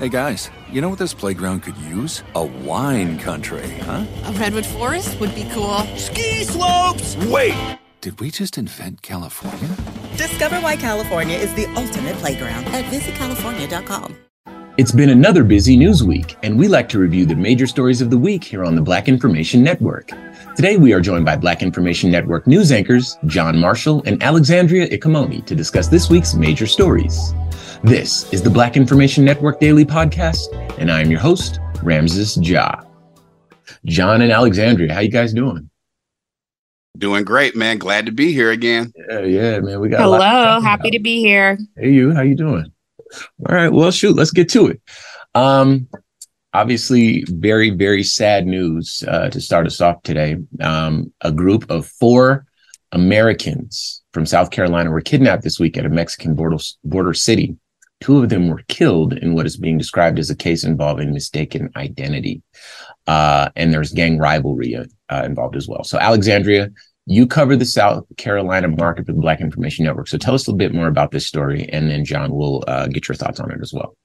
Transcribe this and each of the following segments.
Hey guys, you know what this playground could use? A wine country, huh? A redwood forest would be cool. Ski slopes! Wait! Did we just invent California? Discover why California is the ultimate playground at visitcalifornia.com. It's been another busy news week, and we like to review the major stories of the week here on the Black Information Network. Today, we are joined by Black Information Network news anchors John Marshall and Alexandria Ikamoni to discuss this week's major stories. This is the Black Information Network Daily Podcast, and I am your host, Ramses Ja. John and Alexandria, how you guys doing? Doing great, man. Glad to be here again. Yeah, yeah, man. We got hello. Happy to be here. Hey, you. How you doing? All right. Well, shoot. Let's get to it. Um, obviously, very, very sad news uh, to start us off today. Um, a group of four Americans from South Carolina were kidnapped this week at a Mexican border border city. Two of them were killed in what is being described as a case involving mistaken identity. Uh, and there's gang rivalry uh, involved as well. So, Alexandria, you cover the South Carolina market for the Black Information Network. So, tell us a little bit more about this story, and then John will uh, get your thoughts on it as well.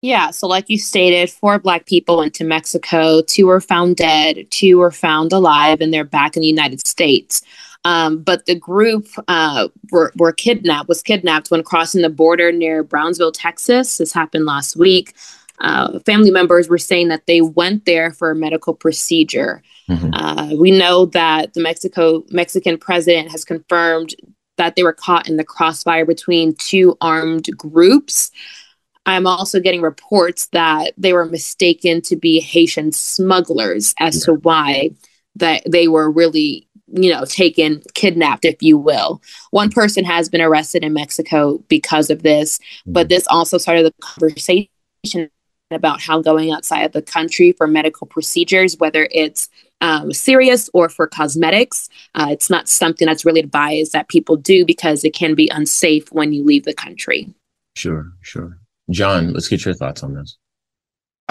Yeah, so like you stated, four Black people went to Mexico. Two were found dead, two were found alive, and they're back in the United States. Um, but the group uh, were, were kidnapped, was kidnapped when crossing the border near Brownsville, Texas. This happened last week. Uh, family members were saying that they went there for a medical procedure. Mm-hmm. Uh, we know that the Mexico Mexican president has confirmed that they were caught in the crossfire between two armed groups. I'm also getting reports that they were mistaken to be Haitian smugglers as to why that they were really you know, taken, kidnapped, if you will. One person has been arrested in Mexico because of this, but mm-hmm. this also started the conversation about how going outside of the country for medical procedures, whether it's um, serious or for cosmetics, uh, it's not something that's really advised that people do because it can be unsafe when you leave the country. Sure, sure. John, let's get your thoughts on this.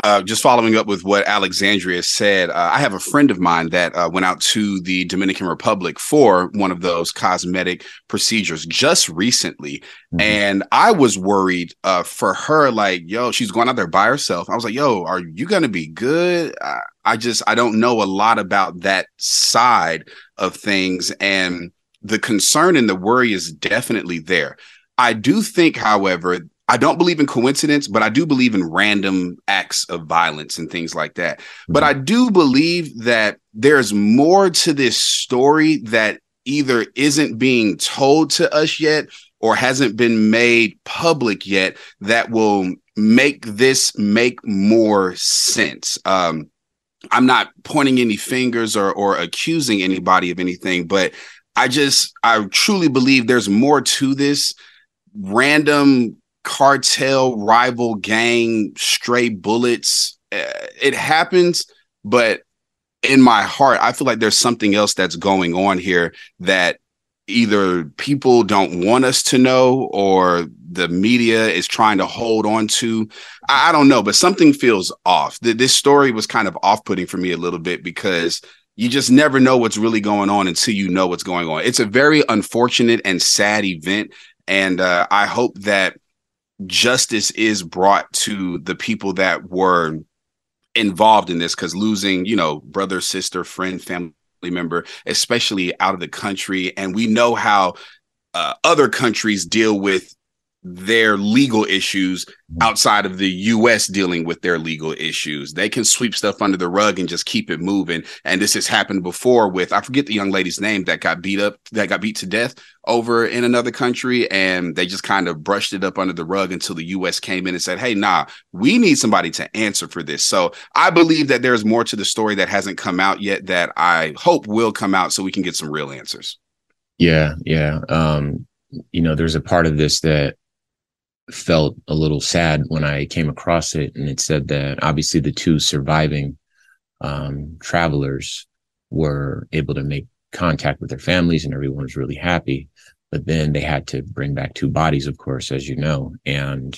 Uh, just following up with what Alexandria said, uh, I have a friend of mine that uh, went out to the Dominican Republic for one of those cosmetic procedures just recently. Mm-hmm. And I was worried uh, for her, like, yo, she's going out there by herself. I was like, yo, are you going to be good? I, I just, I don't know a lot about that side of things. And the concern and the worry is definitely there. I do think, however, I don't believe in coincidence, but I do believe in random acts of violence and things like that. Mm-hmm. But I do believe that there's more to this story that either isn't being told to us yet or hasn't been made public yet that will make this make more sense. Um, I'm not pointing any fingers or, or accusing anybody of anything, but I just, I truly believe there's more to this random cartel rival gang stray bullets uh, it happens but in my heart i feel like there's something else that's going on here that either people don't want us to know or the media is trying to hold on to. I, I don't know but something feels off. This story was kind of off-putting for me a little bit because you just never know what's really going on until you know what's going on. It's a very unfortunate and sad event and uh, i hope that justice is brought to the people that were involved in this because losing you know brother sister friend family member especially out of the country and we know how uh, other countries deal with their legal issues outside of the US dealing with their legal issues. They can sweep stuff under the rug and just keep it moving. And this has happened before with I forget the young lady's name that got beat up, that got beat to death over in another country. And they just kind of brushed it up under the rug until the US came in and said, Hey, nah, we need somebody to answer for this. So I believe that there's more to the story that hasn't come out yet that I hope will come out so we can get some real answers. Yeah, yeah. Um, you know, there's a part of this that felt a little sad when I came across it, and it said that obviously the two surviving um, travelers were able to make contact with their families, and everyone was really happy. But then they had to bring back two bodies, of course, as you know, and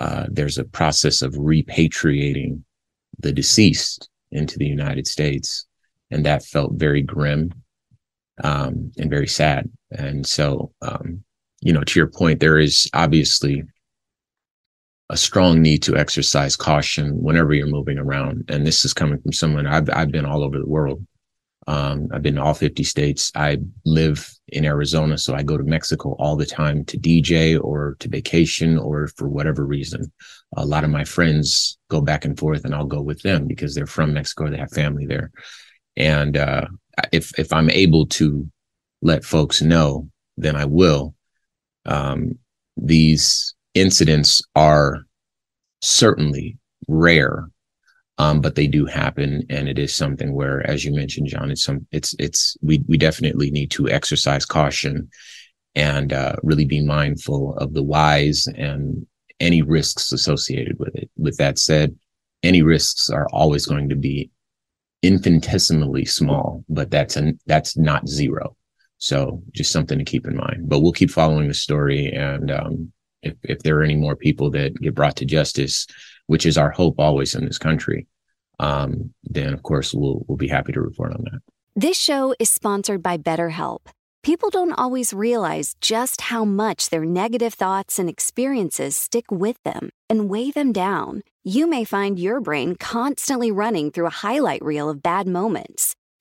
uh, there's a process of repatriating the deceased into the United States, and that felt very grim um, and very sad. And so, um, you know, to your point, there is obviously a strong need to exercise caution whenever you're moving around. And this is coming from someone I've I've been all over the world. Um, I've been to all 50 states. I live in Arizona, so I go to Mexico all the time to DJ or to vacation or for whatever reason. A lot of my friends go back and forth, and I'll go with them because they're from Mexico. They have family there, and uh, if if I'm able to let folks know, then I will. Um, these incidents are certainly rare, um, but they do happen, and it is something where, as you mentioned, John, it's some it's it's we we definitely need to exercise caution and uh, really be mindful of the whys and any risks associated with it. With that said, any risks are always going to be infinitesimally small, but that's an that's not zero. So just something to keep in mind. But we'll keep following the story, and um, if if there are any more people that get brought to justice, which is our hope always in this country, um, then of course we'll we'll be happy to report on that. This show is sponsored by BetterHelp. People don't always realize just how much their negative thoughts and experiences stick with them and weigh them down. You may find your brain constantly running through a highlight reel of bad moments.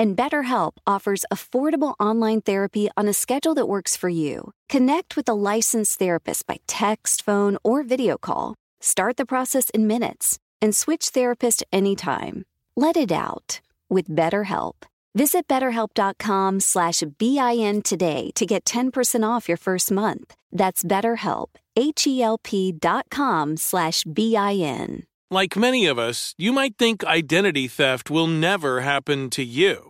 And BetterHelp offers affordable online therapy on a schedule that works for you. Connect with a licensed therapist by text, phone, or video call. Start the process in minutes and switch therapist anytime. Let it out with BetterHelp. Visit betterhelp.com slash BIN today to get 10% off your first month. That's BetterHelp, H-E-L-P dot com slash B-I-N. Like many of us, you might think identity theft will never happen to you.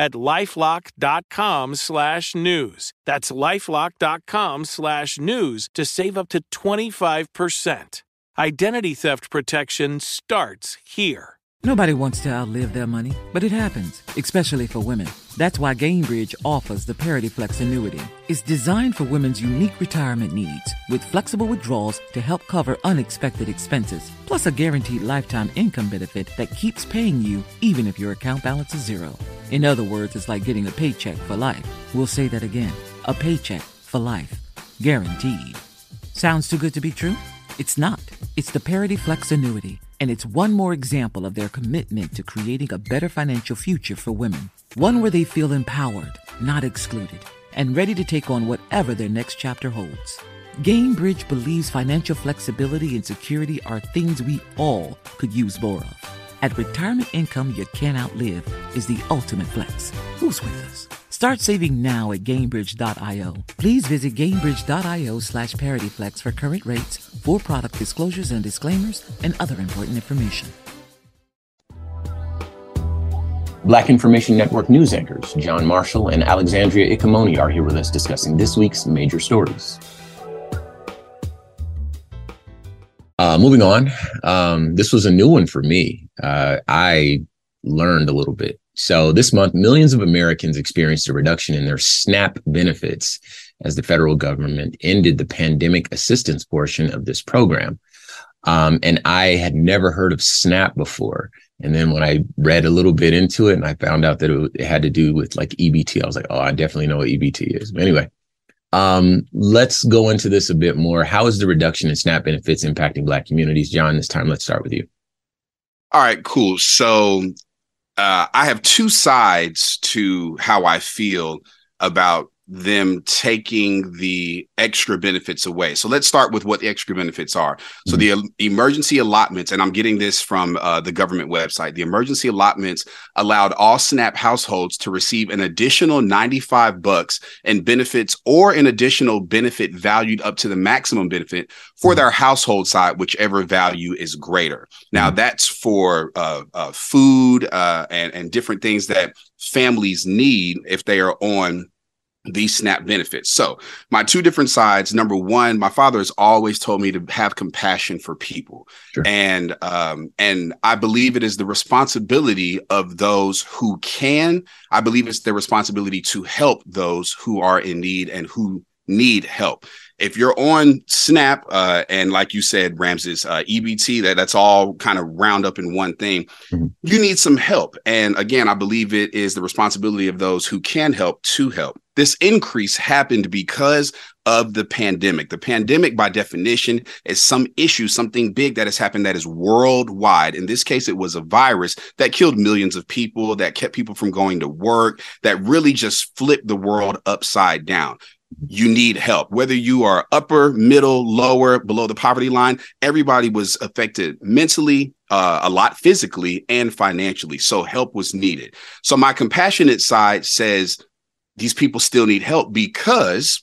at lifelock.com slash news. That's lifelock.com slash news to save up to 25%. Identity theft protection starts here. Nobody wants to outlive their money, but it happens, especially for women. That's why Gainbridge offers the Parity Flex annuity. It's designed for women's unique retirement needs with flexible withdrawals to help cover unexpected expenses, plus a guaranteed lifetime income benefit that keeps paying you even if your account balance is zero. In other words, it's like getting a paycheck for life. We'll say that again a paycheck for life. Guaranteed. Sounds too good to be true? It's not. It's the Parity Flex annuity And it's one more example of their commitment to creating a better financial future for women. One where they feel empowered, not excluded, and ready to take on whatever their next chapter holds. Gainbridge believes financial flexibility and security are things we all could use more of. At retirement income you can't outlive is the ultimate flex. Who's with us? Start saving now at Gainbridge.io. Please visit Gainbridge.io slash ParityFlex for current rates, for product disclosures and disclaimers, and other important information. Black Information Network news anchors John Marshall and Alexandria Ikamoni are here with us discussing this week's major stories. Uh, moving on, um, this was a new one for me. Uh, I learned a little bit. So this month, millions of Americans experienced a reduction in their SNAP benefits as the federal government ended the pandemic assistance portion of this program. Um, and I had never heard of SNAP before. And then when I read a little bit into it and I found out that it, had to do with like EBT, I was like, oh, I definitely know what EBT is. But anyway, um, let's go into this a bit more. How is the reduction in SNAP benefits impacting Black communities? John, this time, let's start with you. All right, cool. So uh, I have two sides to how I feel about them taking the extra benefits away. So let's start with what the extra benefits are. So mm-hmm. the emergency allotments, and I'm getting this from uh, the government website. The emergency allotments allowed all SNAP households to receive an additional 95 bucks in benefits or an additional benefit valued up to the maximum benefit for their household side, whichever value is greater. Now mm-hmm. that's for uh, uh, food uh, and and different things that families need if they are on these SNAP benefits. So, my two different sides. Number one, my father has always told me to have compassion for people, sure. and um, and I believe it is the responsibility of those who can. I believe it's their responsibility to help those who are in need and who need help if you're on Snap, uh, and like you said, Ramses, uh, EBT, that that's all kind of round up in one thing. Mm-hmm. You need some help, and again, I believe it is the responsibility of those who can help to help. This increase happened because of the pandemic. The pandemic, by definition, is some issue, something big that has happened that is worldwide. In this case, it was a virus that killed millions of people, that kept people from going to work, that really just flipped the world upside down you need help. Whether you are upper, middle, lower, below the poverty line, everybody was affected mentally, uh, a lot physically, and financially. So help was needed. So my compassionate side says these people still need help because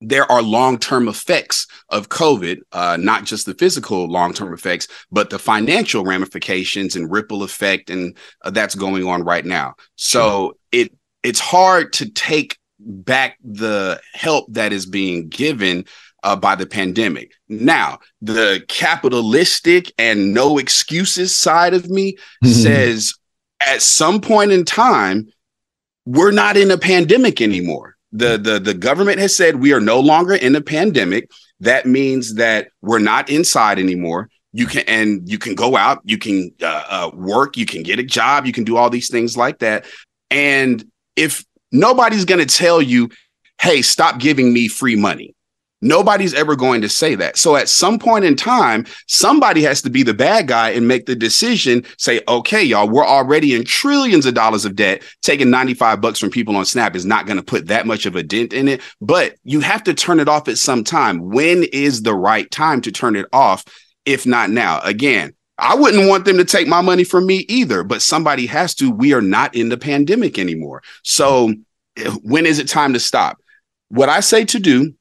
there are long-term effects of COVID, uh, not just the physical long-term effects, but the financial ramifications and ripple effect, and uh, that's going on right now. So it it's hard to take back the help that is being given uh, by the pandemic. Now, the capitalistic and no excuses side of me mm-hmm. says at some point in time, we're not in a pandemic anymore. The, the, the government has said we are no longer in a pandemic. That means that we're not inside anymore. You can and you can go out, you can uh, uh, work, you can get a job, you can do all these things like that. And if Nobody's going to tell you, hey, stop giving me free money. Nobody's ever going to say that. So at some point in time, somebody has to be the bad guy and make the decision, say, okay, y'all, we're already in trillions of dollars of debt. Taking 95 bucks from people on Snap is not going to put that much of a dent in it, but you have to turn it off at some time. When is the right time to turn it off? If not now, again, I wouldn't want them to take my money from me either, but somebody has to. We are not in the pandemic anymore. So eh, when is it time to stop? What I say to do,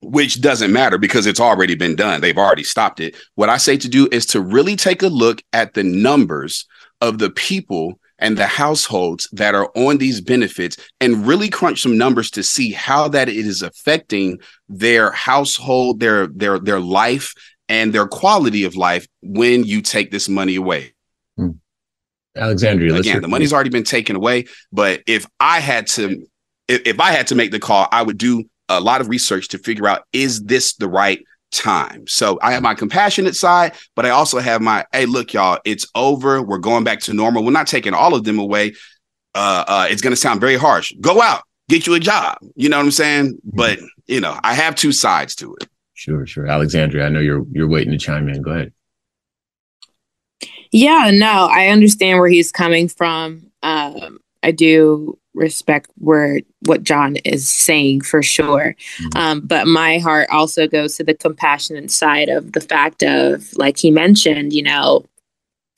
which doesn't matter because it's already been done, they've already stopped it. What I say to do is to really take a look at the numbers of the people and the households that are on these benefits and really crunch some numbers to see how that it is affecting their household their their their life and their quality of life when you take this money away. Hmm. Alexandria, again, the money's already been taken away. But if I had to, if, if I had to make the call, I would do a lot of research to figure out is this the right time. So I have my compassionate side, but I also have my hey, look, y'all, it's over. We're going back to normal. We're not taking all of them away. Uh, uh, it's going to sound very harsh. Go out, get you a job. You know what I'm saying? Mm-hmm. But you know, I have two sides to it. Sure, sure. Alexandria, I know you're you're waiting to chime in. Go ahead. Yeah, no, I understand where he's coming from. Um, I do respect where what John is saying for sure. Mm-hmm. Um, but my heart also goes to the compassionate side of the fact of, like he mentioned, you know,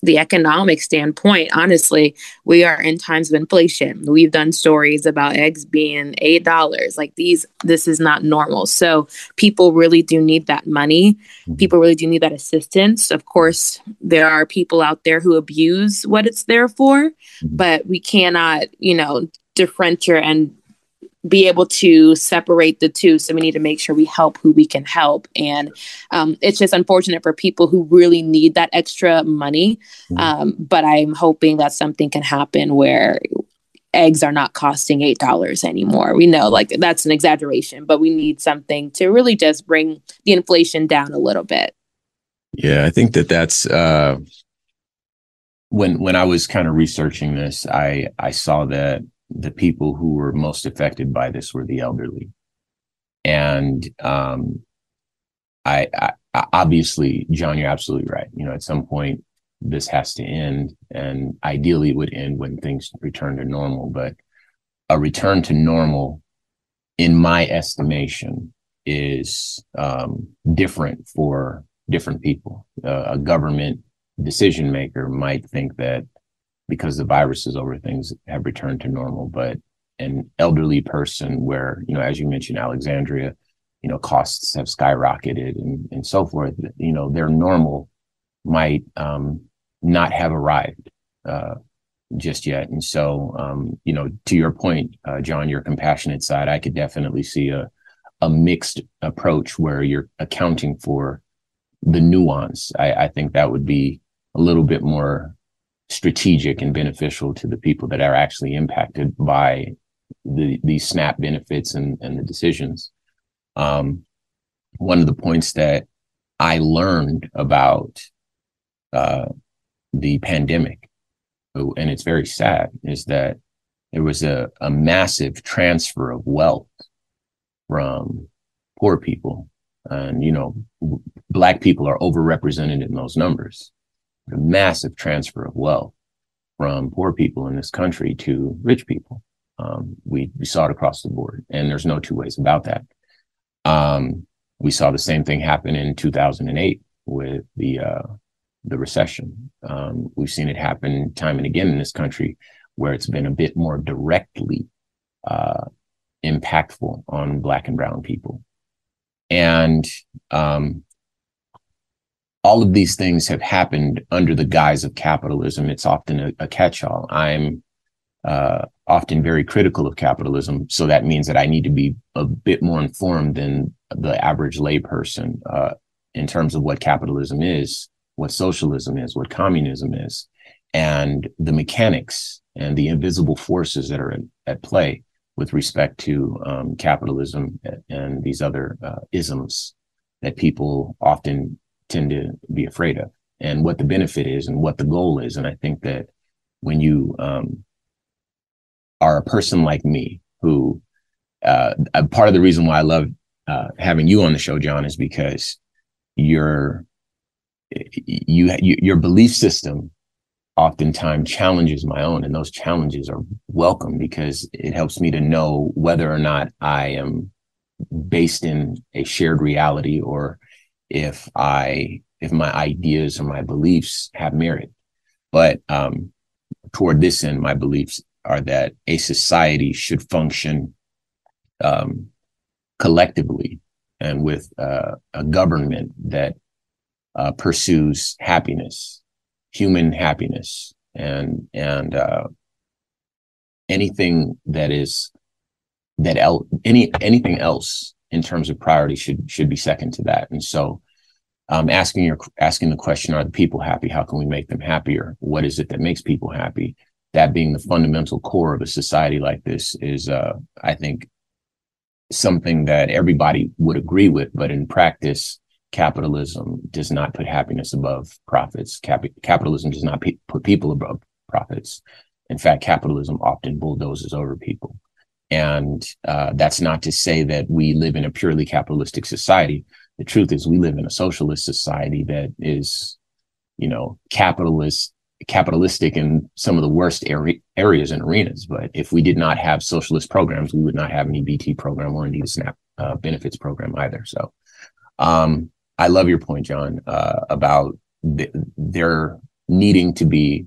the economic standpoint, honestly, we are in times of inflation. We've done stories about eggs being eight dollars. Like these, this is not normal. So people really do need that money. Mm-hmm. People really do need that assistance. Of course, there are people out there who abuse what it's there for, mm-hmm. but we cannot, you know, differentiate and be able to separate the two. So we need to make sure we help who we can help. And um, it's just unfortunate for people who really need that extra money. Mm-hmm. Um, but I'm hoping that something can happen where eggs are not costing eight dollars anymore. We know like that's an exaggeration, but we need something to really just bring the inflation down a little bit. Yeah, I think that that's uh, when when I was kind of researching this, I I saw that the people who were most affected by this were the elderly. And um, I, I obviously, John, you're absolutely right. You know, at some point, this has to end, and ideally, it would end when things return to normal. But a return to normal, in my estimation, is um, different for different people. Uh, a government decision maker might think that because the virus is over, things have returned to normal. But an elderly person where, you know, as you mentioned, Alexandria, you know, costs have skyrocketed and, and so forth, you know, their normal might um, not have arrived uh, just yet. And so, um, you know, to your point, uh, John, your compassionate side, I could definitely see a, a mixed approach where you're accounting for the nuance. I, I think that would be a little bit more strategic and beneficial to the people that are actually impacted by the these SNAP benefits and, and the decisions. Um, one of the points that I learned about uh, the pandemic, and it's very sad, is that there was a, a massive transfer of wealth from poor people. And, you know, Black people are overrepresented in those numbers a massive transfer of wealth from poor people in this country to rich people. Um, we, we saw it across the board, and there's no two ways about that. Um, we saw the same thing happen in 2008 with the uh, the recession. Um, we've seen it happen time and again in this country, where it's been a bit more directly uh, impactful on Black and Brown people. And um, all of these things have happened under the guise of capitalism. It's often a, a catch-all. I'm uh, often very critical of capitalism, so that means that I need to be a bit more informed than the average layperson uh, in terms of what capitalism is, what socialism is, what communism is, and the mechanics and the invisible forces that are at, at play with respect to um, capitalism and these other uh, isms that people often tend to be afraid of and what the benefit is and what the goal is. And I think that when you um, are a person like me, who uh, part of the reason why I love uh, having you on the show, John, is because your you, you your belief system oftentimes challenges my own, and those challenges are welcome because it helps me to know whether or not I am based in a shared reality or if I if my ideas or my beliefs have merit. But um, toward this end, my beliefs are that a society should function um, collectively and with uh, a government that uh, pursues happiness, human happiness, and and uh, anything that is that el- any anything else in terms of priority should should be second to that. And so, um, asking your asking the question: Are the people happy? How can we make them happier? What is it that makes people happy? That being the fundamental core of a society like this is, uh, I think, something that everybody would agree with. But in practice, capitalism does not put happiness above profits. Cap- capitalism does not pe- put people above profits. In fact, capitalism often bulldozes over people. And uh, that's not to say that we live in a purely capitalistic society. The truth is, we live in a socialist society that is, you know, capitalist capitalistic in some of the worst area, areas and arenas. But if we did not have socialist programs, we would not have any BT program or indeed a SNAP uh, benefits program either. So um, I love your point, John, uh, about th- there needing to be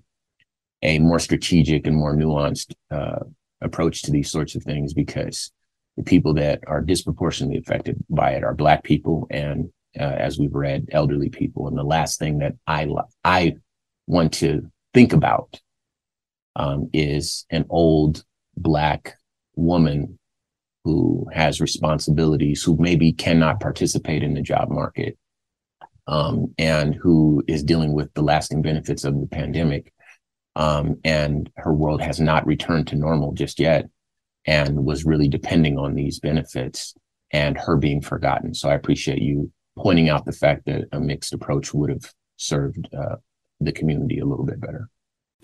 a more strategic and more nuanced uh, approach to these sorts of things because the people that are disproportionately affected by it are Black people and, uh, as we've read, elderly people. And the last thing that I I want to think about um, is an old Black woman who has responsibilities, who maybe cannot participate in the job market, um, and who is dealing with the lasting benefits of the pandemic. Um, and her world has not returned to normal just yet and was really depending on these benefits and her being forgotten. So I appreciate you pointing out the fact that a mixed approach would have served uh, the community a little bit better.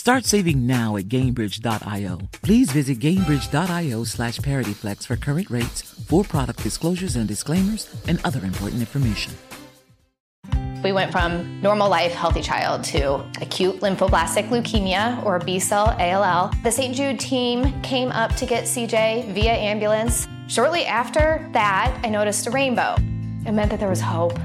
Start saving now at Gainbridge.io. Please visit Gainbridge.io slash ParityFlex for current rates, for product disclosures and disclaimers, and other important information. We went from normal life, healthy child to acute lymphoblastic leukemia or B cell ALL. The St. Jude team came up to get CJ via ambulance. Shortly after that, I noticed a rainbow. It meant that there was hope.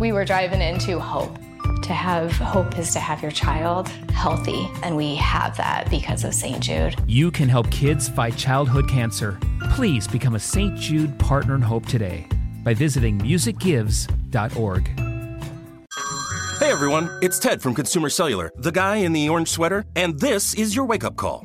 We were driving into hope. To have hope is to have your child healthy, and we have that because of St. Jude. You can help kids fight childhood cancer. Please become a St. Jude Partner in Hope today by visiting musicgives.org. Hey everyone, it's Ted from Consumer Cellular, the guy in the orange sweater, and this is your wake up call.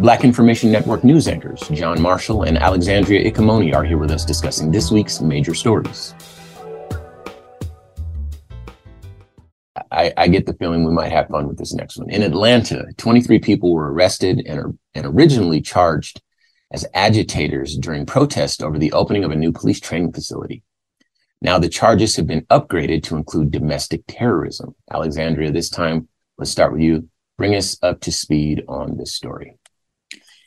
Black Information Network news anchors John Marshall and Alexandria Ikamoni are here with us discussing this week's major stories. I, I, get the feeling we might have fun with this next one. In Atlanta, 23 people were arrested and, and originally charged as agitators during protest over the opening of a new police training facility. Now the charges have been upgraded to include domestic terrorism. Alexandria, this time, let's start with you. Bring us up to speed on this story.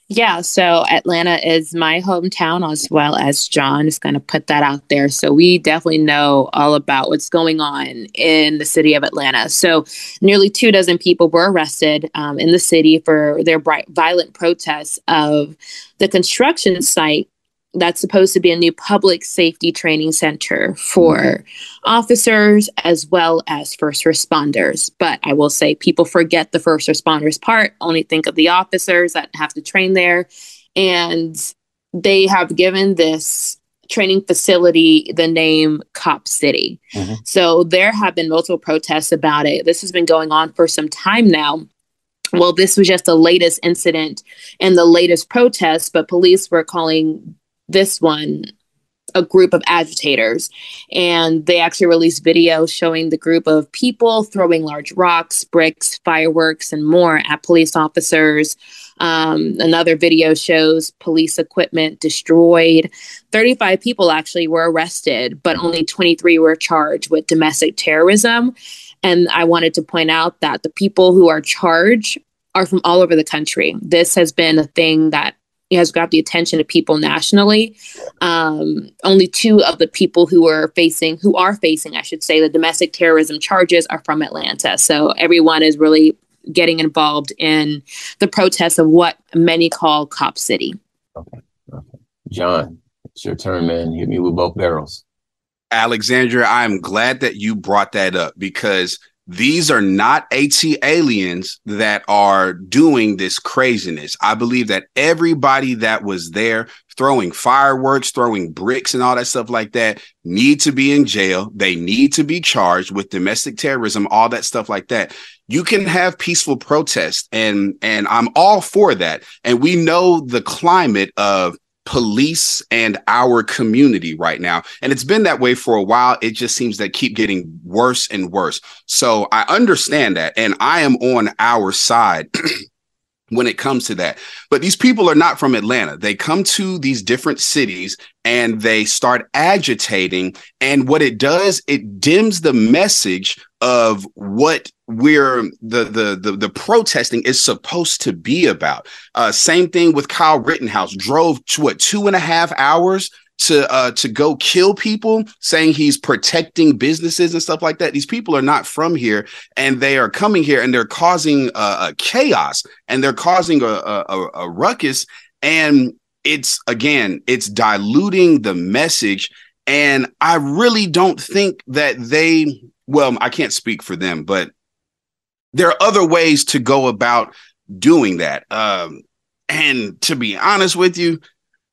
Yeah, so Atlanta is my hometown as well as John is going to put that out there. So we definitely know all about what's going on in the city of Atlanta. So nearly two dozen people were arrested um, in the city for their violent protests of the construction site that's supposed to be a new public safety training center for mm-hmm. officers as well as first responders. But I will say people forget the first responders part, only think of the officers that have to train there. And they have given this training facility the name Cop City. Mm-hmm. So there have been multiple protests about it. This has been going on for some time now. Well, this was just the latest incident and the latest protest, but police were calling this one a group of agitators and they actually released videos showing the group of people throwing large rocks bricks fireworks and more at police officers. Um, another video shows police equipment destroyed. 35 people actually were arrested but only 23 were charged with domestic terrorism. And i wanted to point out that the people who are charged are from all over the country. This has been a thing that has grabbed the attention of people nationally. Um, only two of the people who are facing, who are facing, I should say, the domestic terrorism charges are from Atlanta. So everyone is really getting involved in the protests of what many call Cop City. Okay. okay. John, it's your turn, man. Hit me with both barrels. Alexandria, I'm glad that you brought that up because these are not AT aliens that are doing this craziness. I believe that everybody that was there throwing fireworks, throwing bricks, and all that stuff like that need to be in jail. They need to be charged with domestic terrorism, all that stuff like that. You can have peaceful protest, and and I'm all for that. And we know the climate of police and our community right now. And it's been that way for a while. It just seems that keep getting worse and worse. So I understand that. And I am on our side. when it comes to that. But these people are not from Atlanta. They come to these different cities and they start agitating. And what it does, it dims the message of what we're the the the, the protesting is supposed to be about. Uh, same thing with Kyle Rittenhouse. Drove to what two and a half hours to uh to go kill people saying he's protecting businesses and stuff like that these people are not from here and they are coming here and they're causing uh, a chaos and they're causing a, a, a ruckus and it's again it's diluting the message and i really don't think that they well i can't speak for them but there are other ways to go about doing that um and to be honest with you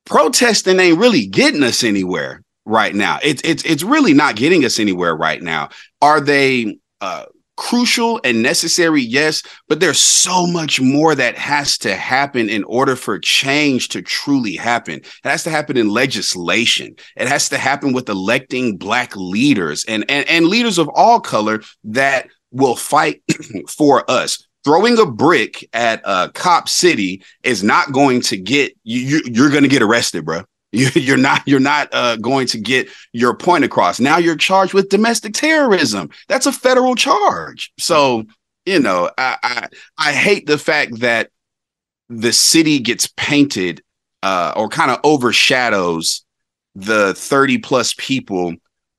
protesting ain't really getting us anywhere right now. It's it's it's really not getting us anywhere right now. Are they uh, crucial and necessary? Yes, but there's so much more that has to happen in order for change to truly happen. It has to happen in legislation. It has to happen with electing black leaders and and, and leaders of all color that will fight for us throwing a brick at uh, Cop City is not going to get you. You're going to get arrested, bro. You, are not. You're not uh, going to get your point across. Now you're charged with domestic terrorism. That's a federal charge. So you know, I I, I hate the fact that the city gets painted uh, or kind of overshadows the 30 plus people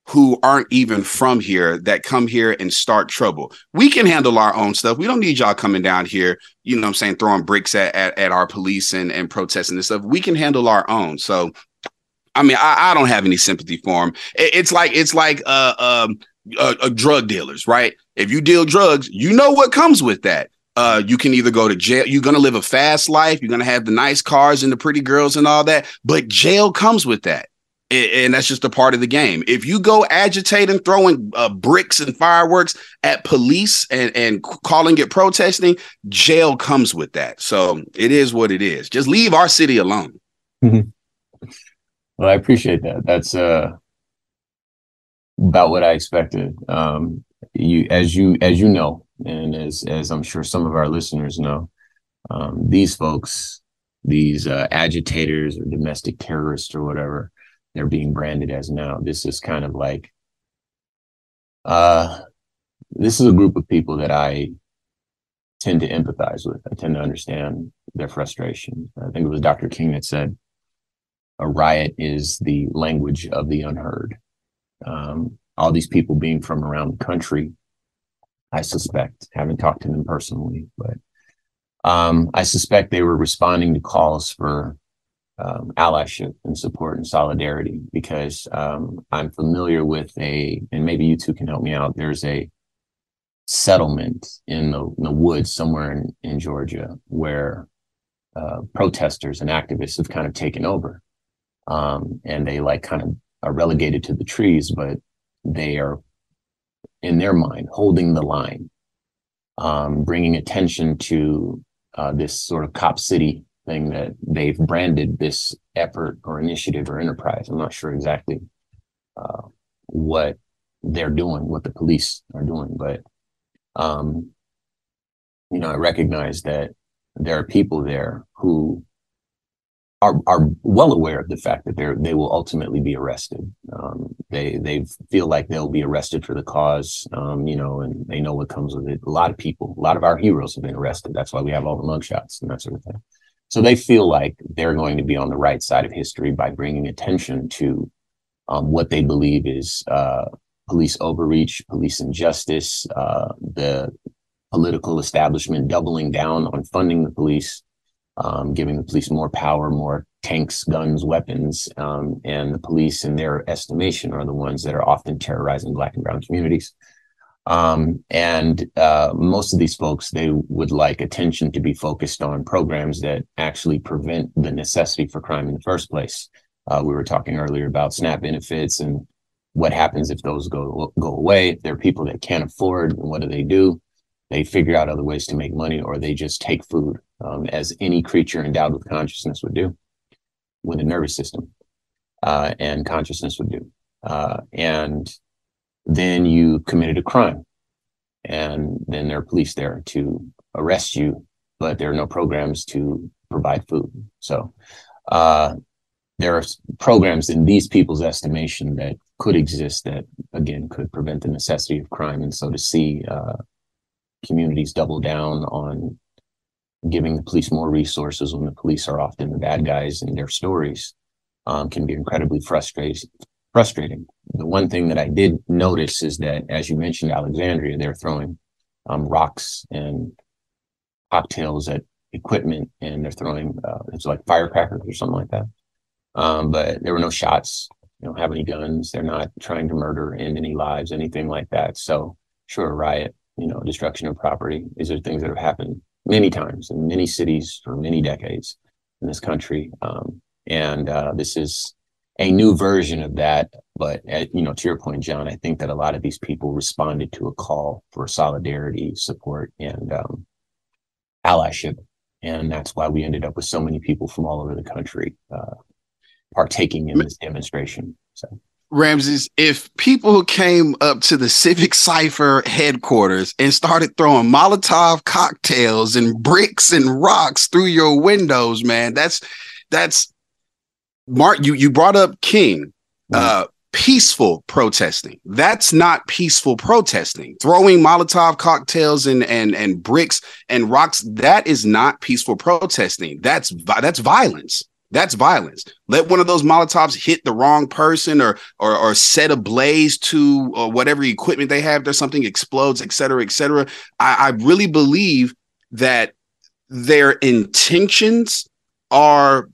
who aren't even from here that come here and start trouble. We can handle our own stuff. We don't need y'all coming down here, you know what I'm saying, throwing bricks at, at, at our police and, and protesting and stuff. We can handle our own. So I mean, I, I don't have any sympathy for them. It, it's like it's like uh, um, uh, uh, drug dealers, right? If you deal drugs, you know what comes with that. Uh, you can either go to jail. You're gonna live a fast life. You're gonna have the nice cars and the pretty girls and all that. But jail comes with that and that's just a part of the game. If you go agitating, throwing uh, bricks and fireworks at police and, and calling it protesting, jail comes with that. So it is what it is. Just leave our city alone. well, I appreciate that. That's uh, about what I expected. Um, you, as you as you know, and as as I'm sure some of our listeners know, um, these folks, these uh, agitators or domestic terrorists or whatever they're being branded as now. This is kind of like uh this is a group of people that I tend to empathize with. I tend to understand their frustration. I think it was Dr. King that said a riot is the language of the unheard. Um, all these people being from around the country, I suspect, haven't talked to them personally, but um, I suspect they were responding to calls for um, allyship and support and solidarity because um, I'm familiar with a, and maybe you two can help me out. There's a settlement in the, in the woods somewhere in, in Georgia where uh, protesters and activists have kind of taken over. Um, and they like kind of are relegated to the trees, but they are in their mind holding the line, um, bringing attention to uh, this sort of cop city thing that they've branded this effort or initiative or enterprise. I'm not sure exactly uh, what they're doing, what the police are doing, but um, you know, I recognize that there are people there who are are well aware of the fact that they're they will ultimately be arrested. Um, they they feel like they'll be arrested for the cause, um, you know, and they know what comes with it. A lot of people, a lot of our heroes have been arrested. That's why we have all the mugshots and that sort of thing. So they feel like they're going to be on the right side of history by bringing attention to um, what they believe is uh, police overreach, police injustice, uh, the political establishment doubling down on funding the police, um, giving the police more power, more tanks, guns, weapons, um, and the police, in their estimation, are the ones that are often terrorizing Black and Brown communities. Um, and uh, most of these folks, they would like attention to be focused on programs that actually prevent the necessity for crime in the first place. Uh, we were talking earlier about SNAP benefits and what happens if those go go away. If there are people that can't afford, what do they do? They figure out other ways to make money, or they just take food, um, as any creature endowed with consciousness would do, with a nervous system uh, and consciousness would do. Uh, and then you committed a crime. And then there are police there to arrest you, but there are no programs to provide food. So uh, there are programs in these people's estimation that could exist that, again, could prevent the necessity of crime. And so to see uh, communities double down on giving the police more resources when the police are often the bad guys in their stories um, can be incredibly frustrating frustrating. The one thing that I did notice is that, as you mentioned, Alexandria, they're throwing um, rocks and cocktails at equipment, and they're throwing uh, it's like firecrackers or something like that. Um, but there were no shots. They don't have any guns. They're not trying to murder, end any lives, anything like that. So, sure, riot, you know, destruction of property. These are things that have happened many times in many cities for many decades in this country. Um, and uh, this is a new version of that. But at, you know, to your point, John, I think that a lot of these people responded to a call for solidarity, support, and um, allyship, and that's why we ended up with so many people from all over the country uh, partaking in this demonstration. So. Ramses, if people came up to the Civic Cipher headquarters and started throwing Molotov cocktails and bricks and rocks through your windows, man, that's that's Mark, you you brought up King. Uh, peaceful protesting. That's not peaceful protesting. Throwing Molotov cocktails and and and bricks and rocks. That is not peaceful protesting. That's that's violence. That's violence. Let one of those Molotovs hit the wrong person or or, or set ablaze to or whatever equipment they have. There's something explodes, et cetera, et cetera. I, I really believe that their intentions are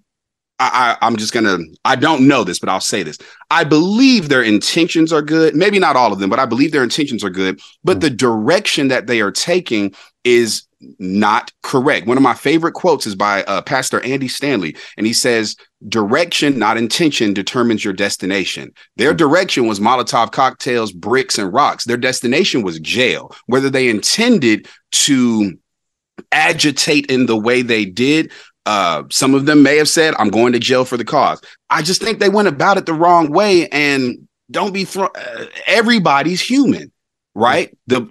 I, I, am just gonna. I don't know this, but I'll say this. I believe their intentions are good. Maybe not all of them, but I believe their intentions are good. But mm. the direction that they are taking is not correct. One of my favorite quotes is by uh, Pastor Andy Stanley, and he says, "Direction, not intention, determines your destination." Their direction was Molotov cocktails, bricks, and rocks. Their destination was jail. Whether they intended to agitate in the way they did uh, some of them may have said, I'm going to jail for the cause. I just think they went about it the wrong way. And don't be thrown, uh, everybody's human, right? The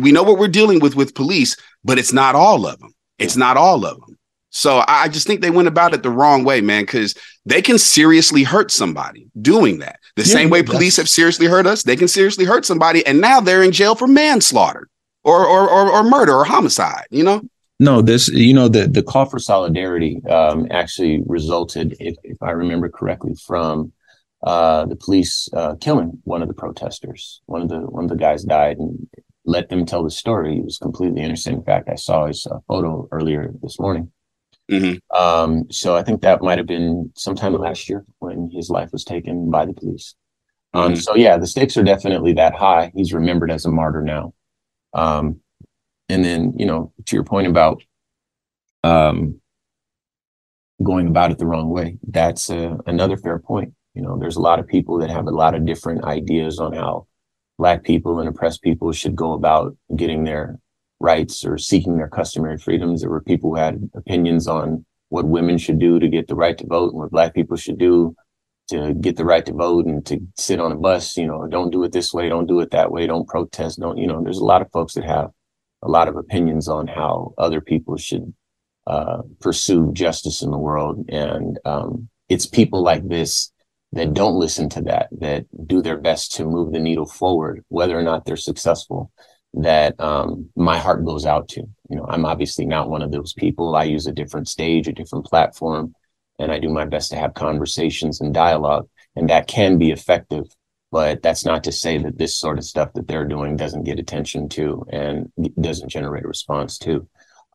we know what we're dealing with with police, but it's not all of them. It's not all of them. So I just think they went about it the wrong way, man, because they can seriously hurt somebody doing that. The yeah, same way police have seriously hurt us, they can seriously hurt somebody, and now they're in jail for manslaughter or or or, or murder or homicide. You know. No, this you know the the call for solidarity um, actually resulted, if, if I remember correctly, from uh, the police uh, killing one of the protesters. One of the one of the guys died, and let them tell the story. It was completely innocent. In fact, I saw his uh, photo earlier this morning. Mm-hmm. Um, so I think that might have been sometime last year when his life was taken by the police. Um, mm-hmm. So yeah, the stakes are definitely that high. He's remembered as a martyr now. Um, and then you know to your point about um going about it the wrong way that's uh, another fair point. You know there's a lot of people that have a lot of different ideas on how black people and oppressed people should go about getting their rights or seeking their customary freedoms. There were people who had opinions on what women should do to get the right to vote and what black people should do to get the right to vote and to sit on a bus you know don't do it this way don't do it that way don't protest don't you know there's a lot of folks that have a lot of opinions on how other people should uh, pursue justice in the world. And um, it's people like this that don't listen to that, that do their best to move the needle forward, whether or not they're successful. that um, my heart goes out to. You know, I'm obviously not one of those people. I use a different stage, a different platform, and I do my best to have conversations and dialogue, and that can be effective. But that's not to say that this sort of stuff that they're doing doesn't get attention to and doesn't generate a response to.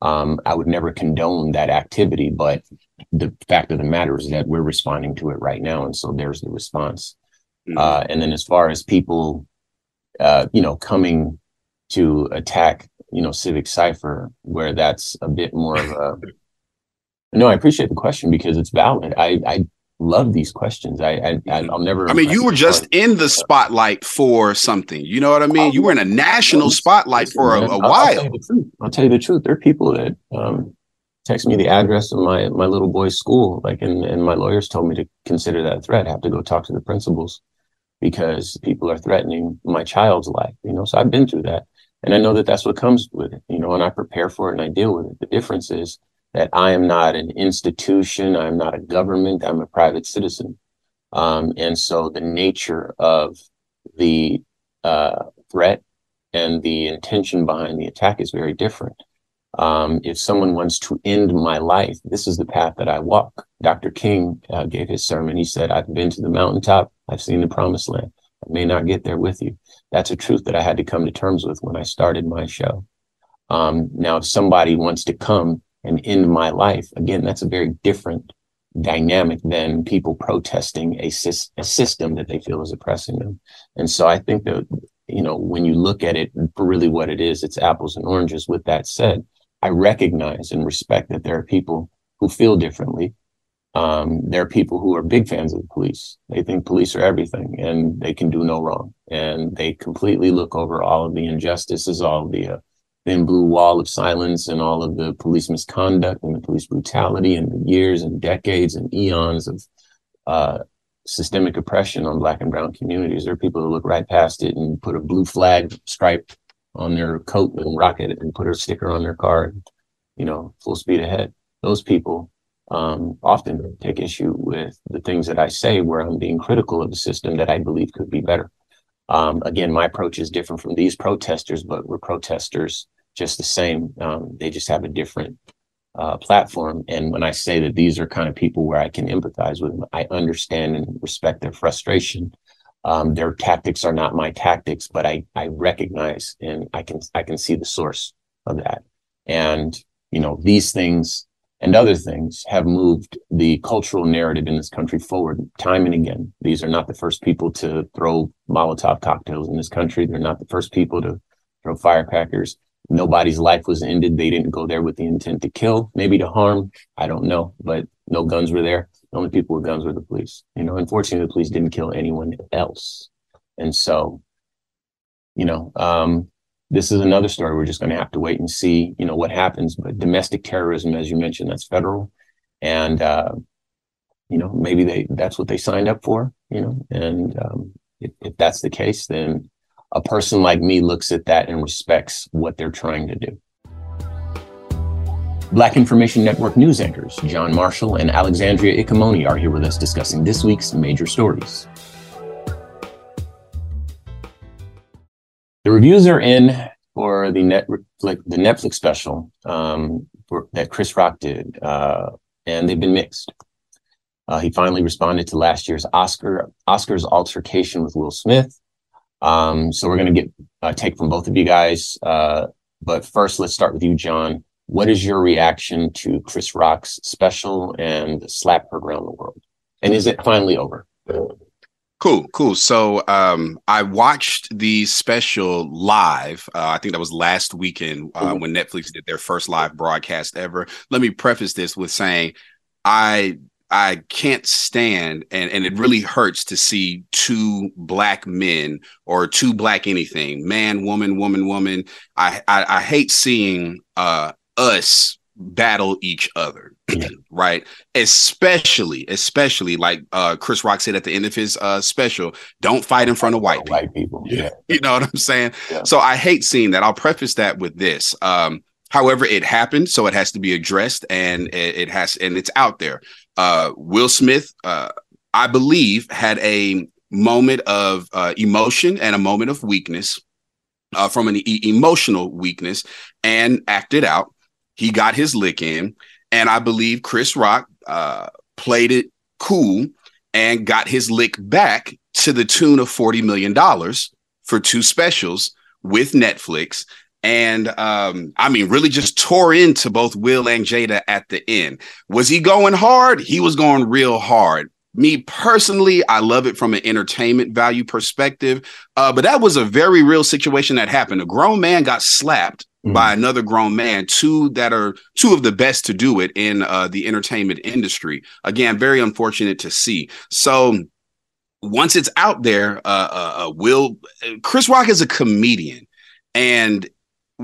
Um, I would never condone that activity, but the fact of the matter is that we're responding to it right now, and so there's the response. Mm-hmm. Uh, and then as far as people, uh, you know, coming to attack, you know, Civic Cipher, where that's a bit more of a. no, I appreciate the question because it's valid. I I love these questions. I, I will never. I mean, you were just in the spotlight for something. You know what I mean? You were in a national spotlight for a, a while. I'll tell, I'll tell, you the truth. There are people that um, text me the address of my my little boy's school, like, and and my lawyers told me to consider that a threat. I have to go talk to the principals because people are threatening my child's life. You know, so I've been through that, and I know that that's what comes with it. You know, and I prepare for it and I deal with it. The difference is that I am not an institution, I'm not a government, I'm a private citizen. Um, and so the nature of the uh, threat and the intention behind the attack is very different. Um, if someone wants to end my life, this is the path that I walk. Dr. King uh, gave his sermon. He said, I've been to the mountaintop, I've seen the promised land. I may not get there with you. That's a truth that I had to come to terms with when I started my show. Um, now, if somebody wants to come and end my life. Again, that's a very different dynamic than people protesting a, a system that they feel is oppressing them. And so I think that, you know, when you look at it really what it is, it's apples and oranges. With that said, I recognize and respect that there are people who feel differently. Um, there are people who are big fans of the police. They think police are everything and they can do no wrong. And they completely look over all of the injustices, all of the uh, thin blue wall of silence and all of the police misconduct and the police brutality and the years and decades and eons of uh, systemic oppression on black and brown communities. There are people who look right past it and put a blue flag stripe on their coat and rocket it and put a sticker on their car, and, you know, full speed ahead. Those people um, often take issue with the things that I say where I'm being critical of the system that I believe could be better. Um, again, my approach is different from these protesters, but we're protesters just the same. Um, they just have a different uh, platform. And when I say that these are kind of people where I can empathize with them, I understand and respect their frustration. Um, their tactics are not my tactics, but I I recognize and I can I can see the source of that. And you know these things and other things have moved the cultural narrative in this country forward time and again. These are not the first people to throw Molotov cocktails in this country. They're not the first people to throw firecrackers nobody's life was ended. They didn't go there with the intent to kill, maybe to harm. I don't know, but no guns were there. The only people with guns were the police. You know, unfortunately, the police didn't kill anyone else. And so, you know, um, this is another story. We're just going to have to wait and see, you know, what happens. But domestic terrorism, as you mentioned, that's federal, and uh, you know, maybe they that's what they signed up for. You know, and um, if, if that's the case, then a person like me looks at that and respects what they're trying to do. Black Information Network news anchors John Marshall and Alexandria Ikamoni are here with us discussing this week's major stories. The reviews are in for the Netflix, the Netflix special um, for, that Chris Rock did, uh, and they've been mixed. Uh, he finally responded to last year's Oscar Oscars altercation with Will Smith, um, so we're going to get a take from both of you guys. Uh, but first, let's start with you, John. What is your reaction to Chris Rock's special and slap heard around the world? And is it finally over? Cool, cool. So um, I watched the special live. Uh, I think that was last weekend uh, mm-hmm. when Netflix did their first live broadcast ever. Let me preface this with saying I I can't stand and and it really hurts to see two black men or two black anything, man, woman, woman, woman. I I, I hate seeing uh us battle each other. right? Especially, especially like uh Chris Rock said at the end of his uh special, don't fight in front of white people. White people. Yeah. You know what I'm saying? Yeah. So I hate seeing that. I'll preface that with this. Um However, it happened, so it has to be addressed, and it, it has, and it's out there. Uh, Will Smith, uh, I believe, had a moment of uh, emotion and a moment of weakness uh, from an e- emotional weakness and acted out. He got his lick in, and I believe Chris Rock uh, played it cool and got his lick back to the tune of forty million dollars for two specials with Netflix. And um, I mean, really just tore into both Will and Jada at the end. Was he going hard? He was going real hard me personally, I love it from an entertainment value perspective. Uh, but that was a very real situation that happened. A grown man got slapped mm. by another grown man, two that are two of the best to do it in uh, the entertainment industry. Again, very unfortunate to see. So once it's out there, uh, uh, uh Will Chris Rock is a comedian, and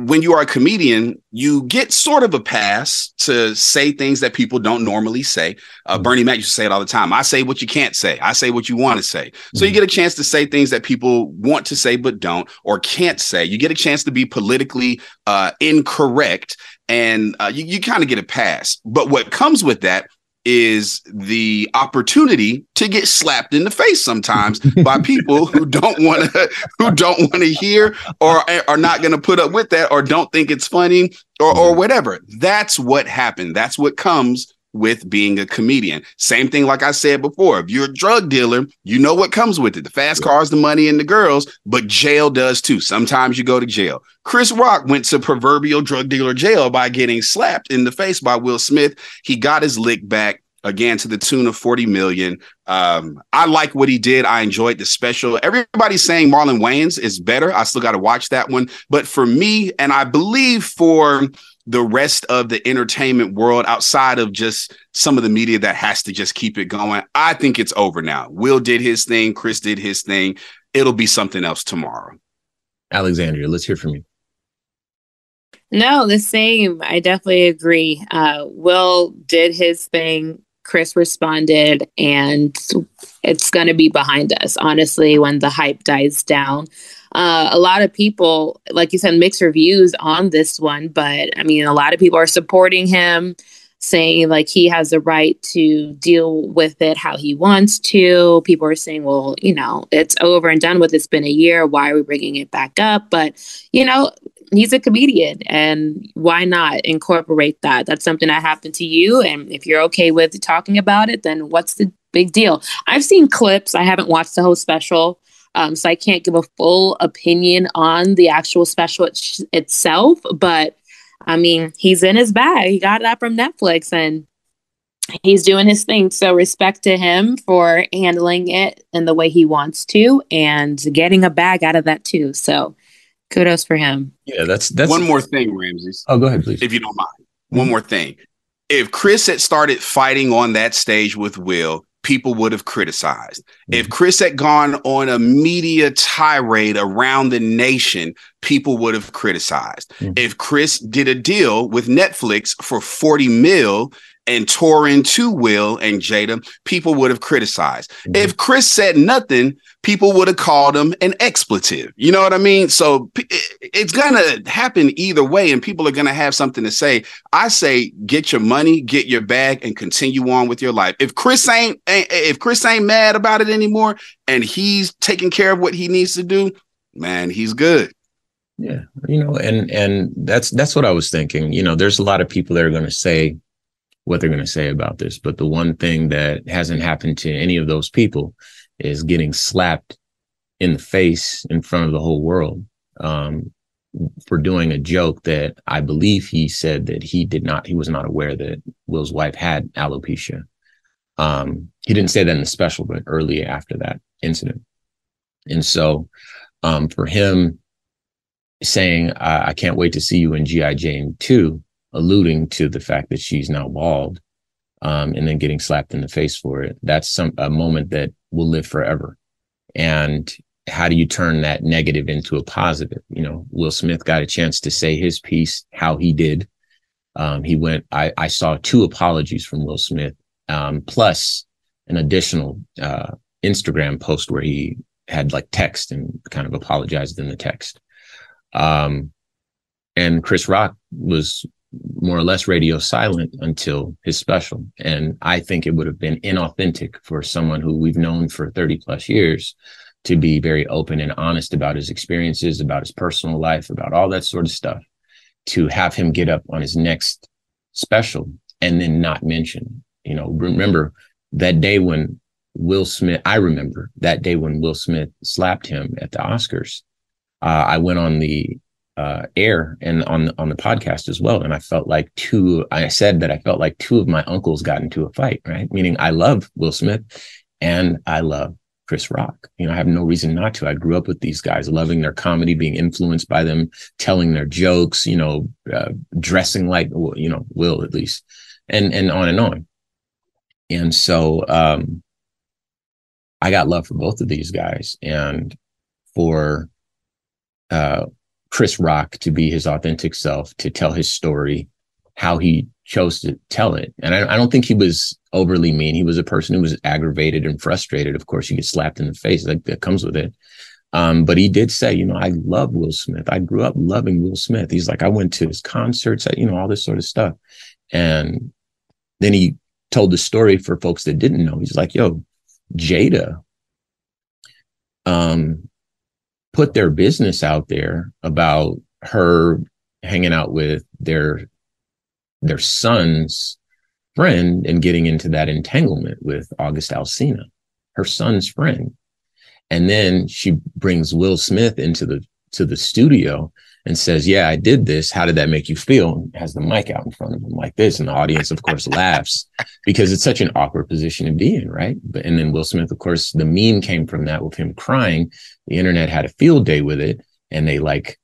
when you are a comedian, you get sort of a pass to say things that people don't normally say. Uh, mm-hmm. Bernie Mac used to say it all the time. I say what you can't say. I say what you want to say. So mm-hmm. you get a chance to say things that people want to say but don't or can't say. You get a chance to be politically uh, incorrect, and uh, you, you kind of get a pass. But what comes with that is the opportunity to get slapped in the face sometimes by people who don't want to who don't want to hear or are not going to put up with that or don't think it's funny or or mm-hmm. whatever that's what happened that's what comes with being a comedian. Same thing, like I said before. If you're a drug dealer, you know what comes with it the fast cars, the money, and the girls, but jail does too. Sometimes you go to jail. Chris Rock went to proverbial drug dealer jail by getting slapped in the face by Will Smith. He got his lick back again to the tune of 40 million. Um, I like what he did. I enjoyed the special. Everybody's saying Marlon Wayans is better. I still got to watch that one. But for me, and I believe for the rest of the entertainment world outside of just some of the media that has to just keep it going. I think it's over now. Will did his thing, Chris did his thing. It'll be something else tomorrow. Alexandria, let's hear from you. No, the same. I definitely agree. Uh, Will did his thing. Chris responded, and it's going to be behind us, honestly, when the hype dies down uh, a lot of people, like you said, mixed reviews on this one. But I mean, a lot of people are supporting him, saying like he has the right to deal with it how he wants to. People are saying, well, you know, it's over and done with. It's been a year. Why are we bringing it back up? But, you know, he's a comedian and why not incorporate that that's something that happened to you and if you're okay with talking about it then what's the big deal i've seen clips i haven't watched the whole special um, so I can't give a full opinion on the actual special it- itself. But I mean, he's in his bag. He got that from Netflix and he's doing his thing. So respect to him for handling it in the way he wants to and getting a bag out of that too. So kudos for him. Yeah, that's that's one more thing, Ramses. Oh, go ahead, please. If you don't mind. One more thing. If Chris had started fighting on that stage with Will, people would have criticized. Mm-hmm. If Chris had gone on a media tirade around the nation, people would have criticized. Mm-hmm. If Chris did a deal with Netflix for 40 mil and tore into Will and Jada, people would have criticized. Mm-hmm. If Chris said nothing, people would have called him an expletive. You know what I mean? So it's going to happen either way, and people are going to have something to say. I say, get your money, get your bag, and continue on with your life. If Chris ain't, if Chris ain't mad about it anymore, and he's taking care of what he needs to do, man, he's good. Yeah, you know, and and that's that's what I was thinking. You know, there's a lot of people that are going to say what they're going to say about this. But the one thing that hasn't happened to any of those people is getting slapped in the face in front of the whole world um, for doing a joke that I believe he said that he did not, he was not aware that Will's wife had alopecia. Um, he didn't say that in the special, but early after that incident. And so um, for him saying, I-, I can't wait to see you in G.I. Jane 2, alluding to the fact that she's now bald um, and then getting slapped in the face for it. That's some a moment that will live forever. And how do you turn that negative into a positive? You know, Will Smith got a chance to say his piece, how he did. Um, he went, I, I saw two apologies from Will Smith, um, plus an additional uh, Instagram post where he had like text and kind of apologized in the text. Um, and Chris Rock was more or less radio silent until his special. And I think it would have been inauthentic for someone who we've known for 30 plus years to be very open and honest about his experiences, about his personal life, about all that sort of stuff. To have him get up on his next special and then not mention, you know, remember that day when Will Smith, I remember that day when Will Smith slapped him at the Oscars. Uh, I went on the uh, air and on on the podcast as well, and I felt like two. I said that I felt like two of my uncles got into a fight. Right, meaning I love Will Smith and I love Chris Rock. You know, I have no reason not to. I grew up with these guys, loving their comedy, being influenced by them, telling their jokes. You know, uh, dressing like you know Will at least, and and on and on. And so um, I got love for both of these guys, and for uh, Chris Rock to be his authentic self, to tell his story, how he chose to tell it. And I, I, don't think he was overly mean. He was a person who was aggravated and frustrated. Of course, you get slapped in the face, like that comes with it. Um, but he did say, you know, I love Will Smith. I grew up loving Will Smith. He's like, I went to his concerts, you know, all this sort of stuff. And then he told the story for folks that didn't know. He's like, yo, Jada um, put their business out there about her hanging out with their their son's friend and getting into that entanglement with August Alsina, her son's friend. And then she brings Will Smith into the to the studio and says, Yeah, I did this. How did that make you feel? And has the mic out in front of him like this. And the audience, of course, laughs because it's such an awkward position to be in, right? But and then Will Smith, of course, the meme came from that with him crying. The internet had a field day with it. And they like,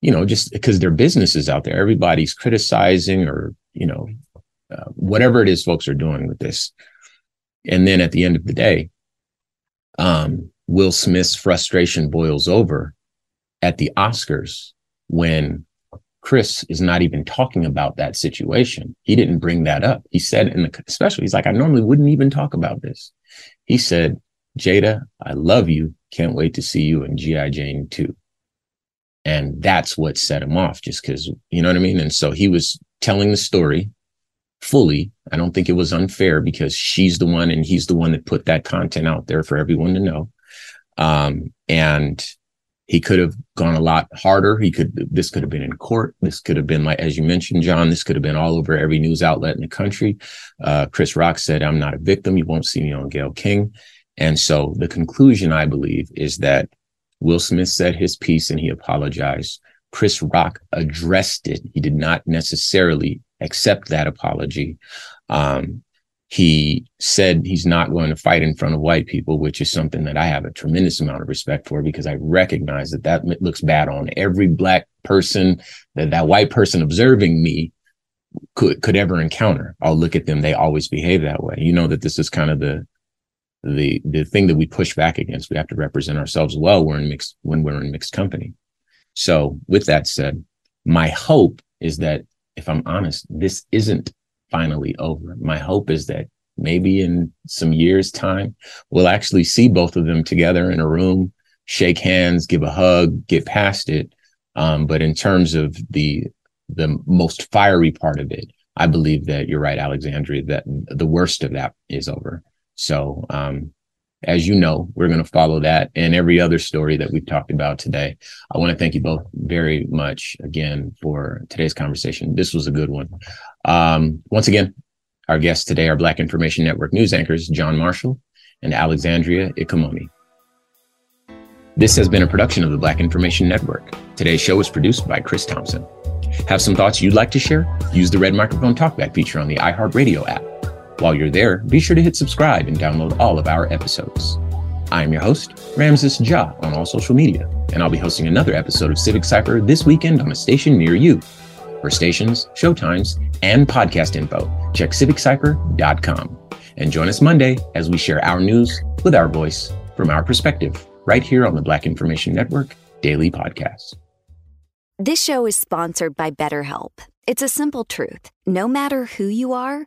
you know, just because their business is out there, everybody's criticizing or, you know, uh, whatever it is folks are doing with this. And then at the end of the day, um, Will Smith's frustration boils over at the Oscars when Chris is not even talking about that situation. He didn't bring that up. He said in the especially, he's like, I normally wouldn't even talk about this. He said, Jada, I love you. Can't wait to see you in G.I. Jane 2. And that's what set him off, just because, you know what I mean? And so he was telling the story fully. I don't think it was unfair because she's the one and he's the one that put that content out there for everyone to know. Um, and he could have gone a lot harder. He could, this could have been in court. This could have been like, as you mentioned, John, this could have been all over every news outlet in the country. Uh, Chris Rock said, I'm not a victim. You won't see me on Gayle King. And so the conclusion, I believe, is that Will Smith said his piece and he apologized. Chris Rock addressed it. He did not necessarily accept that apology. Um, he said he's not going to fight in front of white people, which is something that I have a tremendous amount of respect for because I recognize that that looks bad on every black person that that white person observing me could could ever encounter. I'll look at them; they always behave that way. You know that this is kind of the the the thing that we push back against. We have to represent ourselves well. We're in mixed when we're in mixed company. So, with that said, my hope is that if I'm honest, this isn't finally over. My hope is that maybe in some years' time, we'll actually see both of them together in a room, shake hands, give a hug, get past it. Um, but in terms of the the most fiery part of it, I believe that you're right, Alexandria, that the worst of that is over. So um, as you know, we're going to follow that and every other story that we've talked about today. I want to thank you both very much again for today's conversation. This was a good one. Um, once again, our guests today are Black Information Network news anchors John Marshall and Alexandria Ikamoni. This has been a production of the Black Information Network. Today's show was produced by Chris Thompson. Have some thoughts you'd like to share? Use the red microphone talkback feature on the iHeartRadio app. While you're there, be sure to hit subscribe and download all of our episodes. I am your host, Ramses Ja, on all social media, and I'll be hosting another episode of Civic Cipher this weekend on a station near you. For stations, showtimes, and podcast info, check civiccipher.com. And join us Monday as we share our news with our voice from our perspective, right here on the Black Information Network Daily Podcast. This show is sponsored by BetterHelp. It's a simple truth. No matter who you are,